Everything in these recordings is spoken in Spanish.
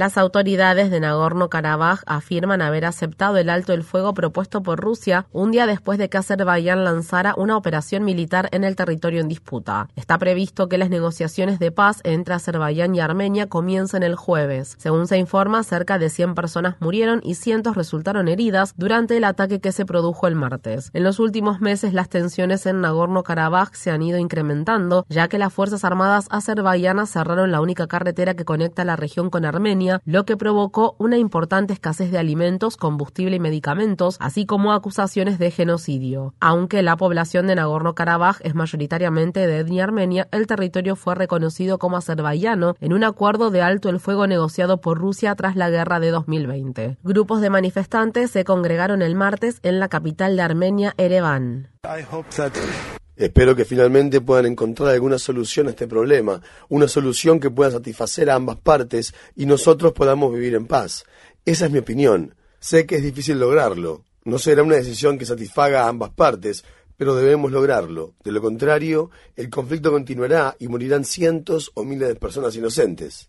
Las autoridades de Nagorno-Karabaj afirman haber aceptado el alto el fuego propuesto por Rusia un día después de que Azerbaiyán lanzara una operación militar en el territorio en disputa. Está previsto que las negociaciones de paz entre Azerbaiyán y Armenia comiencen el jueves. Según se informa, cerca de 100 personas murieron y cientos resultaron heridas durante el ataque que se produjo el martes. En los últimos meses, las tensiones en Nagorno-Karabaj se han ido incrementando, ya que las Fuerzas Armadas azerbaiyanas cerraron la única carretera que conecta la región con Armenia lo que provocó una importante escasez de alimentos, combustible y medicamentos, así como acusaciones de genocidio. Aunque la población de Nagorno-Karabaj es mayoritariamente de etnia armenia, el territorio fue reconocido como azerbaiyano en un acuerdo de alto el fuego negociado por Rusia tras la guerra de 2020. Grupos de manifestantes se congregaron el martes en la capital de Armenia, Ereván. Espero que finalmente puedan encontrar alguna solución a este problema, una solución que pueda satisfacer a ambas partes y nosotros podamos vivir en paz. Esa es mi opinión. Sé que es difícil lograrlo. No será una decisión que satisfaga a ambas partes, pero debemos lograrlo. De lo contrario, el conflicto continuará y morirán cientos o miles de personas inocentes.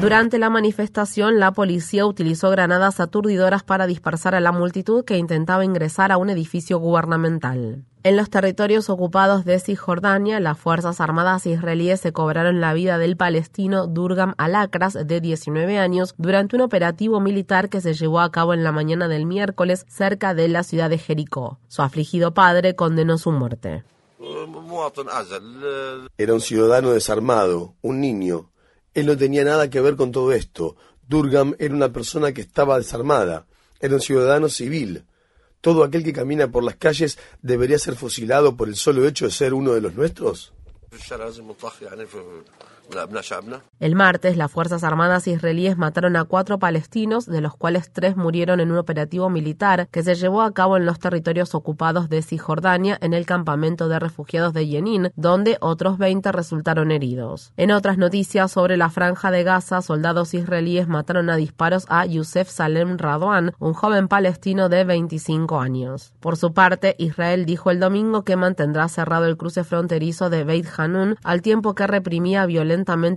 Durante la manifestación, la policía utilizó granadas aturdidoras para dispersar a la multitud que intentaba ingresar a un edificio gubernamental. En los territorios ocupados de Cisjordania, las Fuerzas Armadas israelíes se cobraron la vida del palestino Durgam Alakras, de 19 años, durante un operativo militar que se llevó a cabo en la mañana del miércoles cerca de la ciudad de Jericó. Su afligido padre condenó su muerte. Era un ciudadano desarmado, un niño. Él no tenía nada que ver con todo esto. Durgam era una persona que estaba desarmada. Era un ciudadano civil. ¿Todo aquel que camina por las calles debería ser fusilado por el solo hecho de ser uno de los nuestros? El martes, las Fuerzas Armadas israelíes mataron a cuatro palestinos, de los cuales tres murieron en un operativo militar que se llevó a cabo en los territorios ocupados de Cisjordania, en el campamento de refugiados de Yenin, donde otros 20 resultaron heridos. En otras noticias sobre la franja de Gaza, soldados israelíes mataron a disparos a Youssef Salem Radwan, un joven palestino de 25 años. Por su parte, Israel dijo el domingo que mantendrá cerrado el cruce fronterizo de Beit Hanun al tiempo que reprimía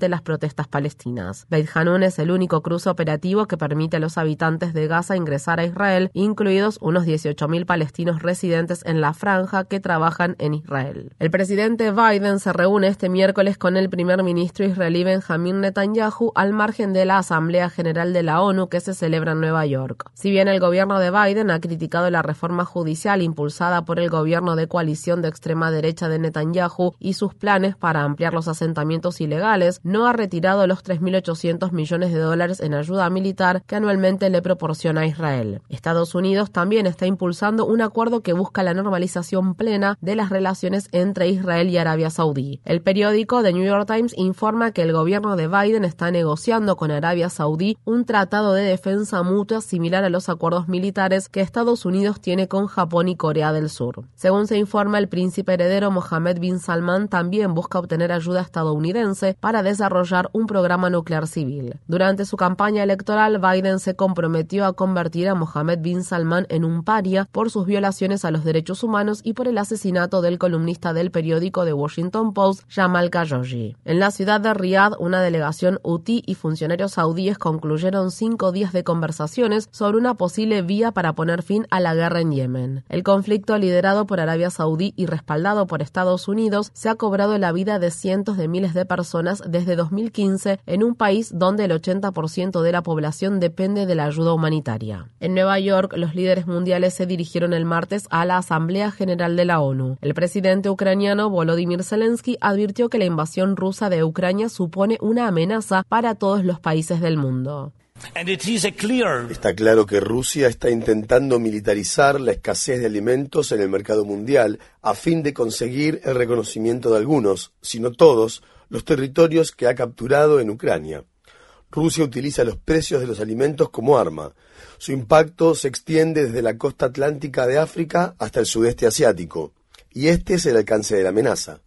las protestas palestinas. Beit Hanun es el único cruce operativo que permite a los habitantes de Gaza ingresar a Israel, incluidos unos 18.000 palestinos residentes en la franja que trabajan en Israel. El presidente Biden se reúne este miércoles con el primer ministro israelí Benjamin Netanyahu al margen de la Asamblea General de la ONU que se celebra en Nueva York. Si bien el gobierno de Biden ha criticado la reforma judicial impulsada por el gobierno de coalición de extrema derecha de Netanyahu y sus planes para ampliar los asentamientos ilegales, no ha retirado los 3.800 millones de dólares en ayuda militar que anualmente le proporciona a Israel. Estados Unidos también está impulsando un acuerdo que busca la normalización plena de las relaciones entre Israel y Arabia Saudí. El periódico The New York Times informa que el gobierno de Biden está negociando con Arabia Saudí un tratado de defensa mutua similar a los acuerdos militares que Estados Unidos tiene con Japón y Corea del Sur. Según se informa, el príncipe heredero Mohammed bin Salman también busca obtener ayuda estadounidense para desarrollar un programa nuclear civil. Durante su campaña electoral, Biden se comprometió a convertir a Mohammed bin Salman en un paria por sus violaciones a los derechos humanos y por el asesinato del columnista del periódico The Washington Post, Jamal Khashoggi. En la ciudad de Riyadh, una delegación UTI y funcionarios saudíes concluyeron cinco días de conversaciones sobre una posible vía para poner fin a la guerra en Yemen. El conflicto liderado por Arabia Saudí y respaldado por Estados Unidos se ha cobrado la vida de cientos de miles de personas personas desde 2015 en un país donde el 80% de la población depende de la ayuda humanitaria. En Nueva York, los líderes mundiales se dirigieron el martes a la Asamblea General de la ONU. El presidente ucraniano Volodymyr Zelensky advirtió que la invasión rusa de Ucrania supone una amenaza para todos los países del mundo. Está claro que Rusia está intentando militarizar la escasez de alimentos en el mercado mundial a fin de conseguir el reconocimiento de algunos, si no todos, los territorios que ha capturado en Ucrania. Rusia utiliza los precios de los alimentos como arma. Su impacto se extiende desde la costa atlántica de África hasta el sudeste asiático. Y este es el alcance de la amenaza.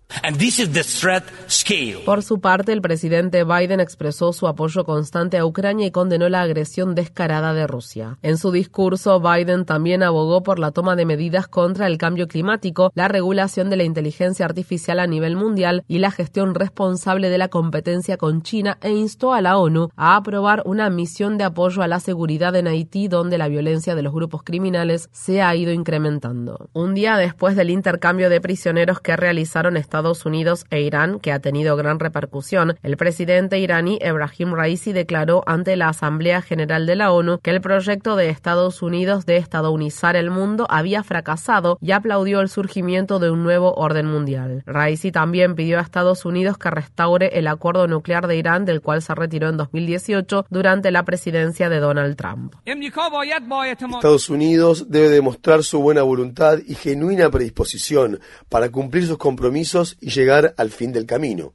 Por su parte, el presidente Biden expresó su apoyo constante a Ucrania y condenó la agresión descarada de Rusia. En su discurso, Biden también abogó por la toma de medidas contra el cambio climático, la regulación de la inteligencia artificial a nivel mundial y la gestión responsable de la competencia con China e instó a la ONU a aprobar una misión de apoyo a la seguridad en Haití donde la violencia de los grupos criminales se ha ido incrementando. Un día después del intercambio de prisioneros que realizaron Estados Estados Unidos e Irán, que ha tenido gran repercusión, el presidente iraní Ebrahim Raisi declaró ante la Asamblea General de la ONU que el proyecto de Estados Unidos de estadounizar el mundo había fracasado y aplaudió el surgimiento de un nuevo orden mundial. Raisi también pidió a Estados Unidos que restaure el acuerdo nuclear de Irán del cual se retiró en 2018 durante la presidencia de Donald Trump. Estados Unidos debe demostrar su buena voluntad y genuina predisposición para cumplir sus compromisos y llegar al fin del camino.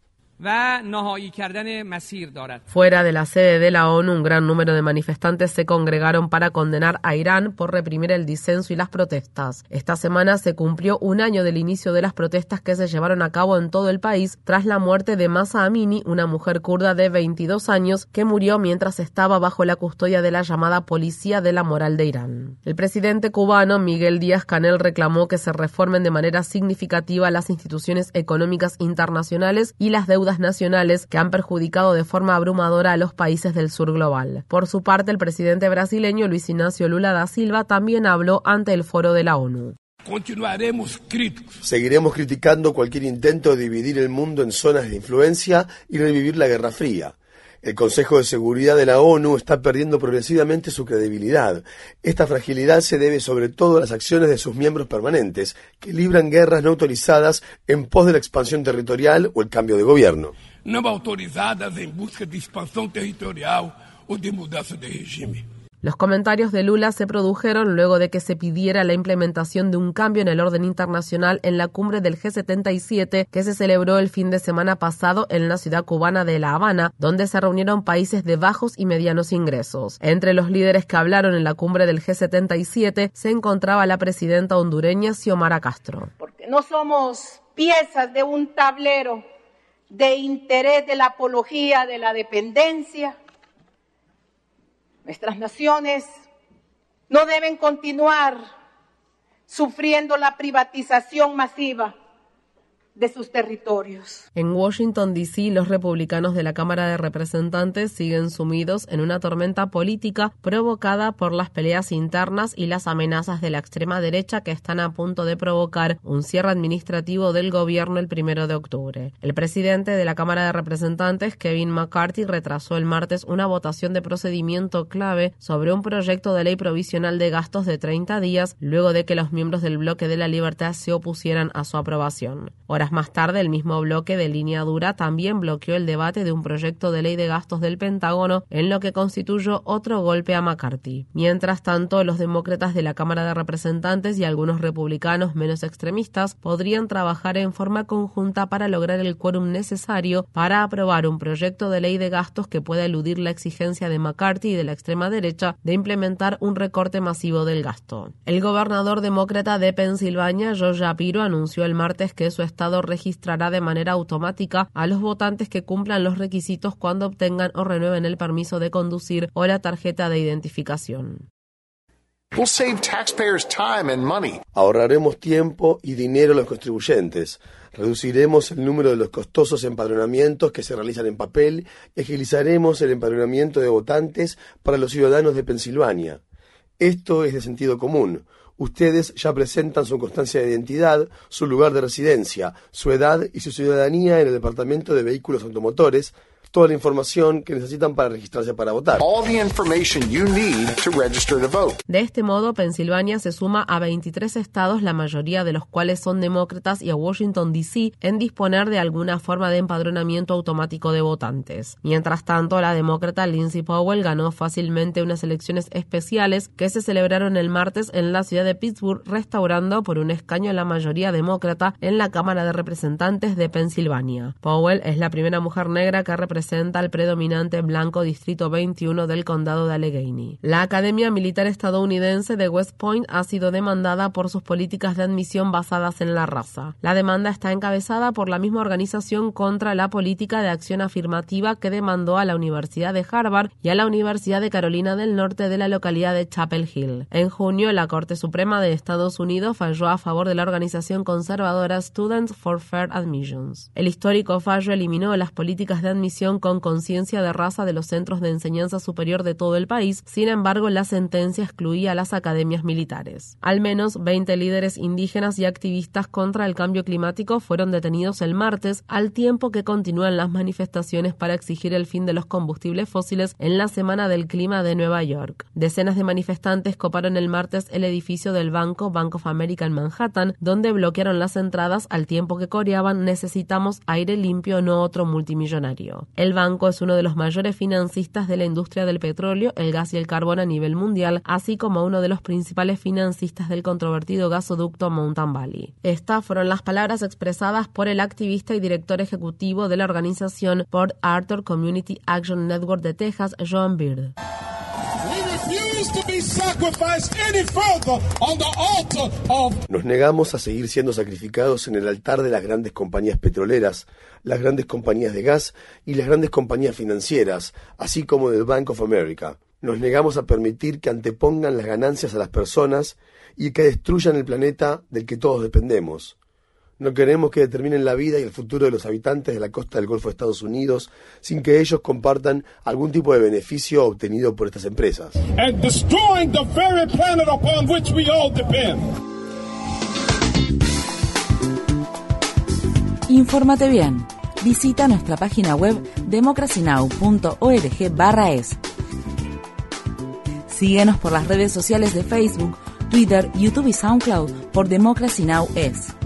Fuera de la sede de la ONU, un gran número de manifestantes se congregaron para condenar a Irán por reprimir el disenso y las protestas. Esta semana se cumplió un año del inicio de las protestas que se llevaron a cabo en todo el país tras la muerte de Masa Amini, una mujer kurda de 22 años que murió mientras estaba bajo la custodia de la llamada Policía de la Moral de Irán. El presidente cubano Miguel Díaz Canel reclamó que se reformen de manera significativa las instituciones económicas internacionales y las deudas nacionales que han perjudicado de forma abrumadora a los países del sur global. Por su parte, el presidente brasileño Luis Ignacio Lula da Silva también habló ante el foro de la ONU. Continuaremos críticos. Seguiremos criticando cualquier intento de dividir el mundo en zonas de influencia y revivir la Guerra Fría. El Consejo de Seguridad de la ONU está perdiendo progresivamente su credibilidad. Esta fragilidad se debe sobre todo a las acciones de sus miembros permanentes, que libran guerras no autorizadas en pos de la expansión territorial o el cambio de gobierno. No autorizadas en busca de expansión territorial o de mudanza de régimen. Los comentarios de Lula se produjeron luego de que se pidiera la implementación de un cambio en el orden internacional en la cumbre del G77 que se celebró el fin de semana pasado en la ciudad cubana de La Habana, donde se reunieron países de bajos y medianos ingresos. Entre los líderes que hablaron en la cumbre del G77 se encontraba la presidenta hondureña Xiomara Castro. Porque no somos piezas de un tablero de interés de la apología de la dependencia Nuestras naciones no deben continuar sufriendo la privatización masiva de sus territorios. En Washington, D.C., los republicanos de la Cámara de Representantes siguen sumidos en una tormenta política provocada por las peleas internas y las amenazas de la extrema derecha que están a punto de provocar un cierre administrativo del gobierno el primero de octubre. El presidente de la Cámara de Representantes, Kevin McCarthy, retrasó el martes una votación de procedimiento clave sobre un proyecto de ley provisional de gastos de 30 días luego de que los miembros del bloque de la libertad se opusieran a su aprobación. Horas más tarde, el mismo bloque de línea dura también bloqueó el debate de un proyecto de ley de gastos del Pentágono, en lo que constituyó otro golpe a McCarthy. Mientras tanto, los demócratas de la Cámara de Representantes y algunos republicanos menos extremistas podrían trabajar en forma conjunta para lograr el quórum necesario para aprobar un proyecto de ley de gastos que pueda eludir la exigencia de McCarthy y de la extrema derecha de implementar un recorte masivo del gasto. El gobernador demócrata de Pensilvania, George Shapiro, anunció el martes que su estado registrará de manera automática a los votantes que cumplan los requisitos cuando obtengan o renueven el permiso de conducir o la tarjeta de identificación. Ahorraremos tiempo y dinero a los contribuyentes. Reduciremos el número de los costosos empadronamientos que se realizan en papel y agilizaremos el empadronamiento de votantes para los ciudadanos de Pensilvania. Esto es de sentido común. Ustedes ya presentan su constancia de identidad, su lugar de residencia, su edad y su ciudadanía en el Departamento de Vehículos Automotores, toda la información que necesitan para registrarse para votar. De este modo, Pensilvania se suma a 23 estados, la mayoría de los cuales son demócratas, y a Washington, D.C., en disponer de alguna forma de empadronamiento automático de votantes. Mientras tanto, la demócrata Lindsay Powell ganó fácilmente unas elecciones especiales que se celebraron el martes en la ciudad de Pittsburgh, restaurando por un escaño la mayoría demócrata en la Cámara de Representantes de Pensilvania. Powell es la primera mujer negra que representa representa al predominante blanco Distrito 21 del condado de Allegheny. La Academia Militar Estadounidense de West Point ha sido demandada por sus políticas de admisión basadas en la raza. La demanda está encabezada por la misma organización contra la política de acción afirmativa que demandó a la Universidad de Harvard y a la Universidad de Carolina del Norte de la localidad de Chapel Hill. En junio, la Corte Suprema de Estados Unidos falló a favor de la organización conservadora Students for Fair Admissions. El histórico fallo eliminó las políticas de admisión con conciencia de raza de los centros de enseñanza superior de todo el país, sin embargo la sentencia excluía a las academias militares. Al menos 20 líderes indígenas y activistas contra el cambio climático fueron detenidos el martes, al tiempo que continúan las manifestaciones para exigir el fin de los combustibles fósiles en la Semana del Clima de Nueva York. Decenas de manifestantes coparon el martes el edificio del banco Bank of America en Manhattan, donde bloquearon las entradas al tiempo que coreaban necesitamos aire limpio, no otro multimillonario. El banco es uno de los mayores financistas de la industria del petróleo, el gas y el carbón a nivel mundial, así como uno de los principales financistas del controvertido gasoducto Mountain Valley. Estas fueron las palabras expresadas por el activista y director ejecutivo de la organización Port Arthur Community Action Network de Texas, John Beard. Nos negamos a seguir siendo sacrificados en el altar de las grandes compañías petroleras, las grandes compañías de gas y las grandes compañías financieras, así como del Bank of America. Nos negamos a permitir que antepongan las ganancias a las personas y que destruyan el planeta del que todos dependemos. No queremos que determinen la vida y el futuro de los habitantes de la costa del Golfo de Estados Unidos sin que ellos compartan algún tipo de beneficio obtenido por estas empresas. Infórmate bien. Visita nuestra página web democracynow.org/es. Síguenos por las redes sociales de Facebook, Twitter, YouTube y SoundCloud por Democracy Now! es.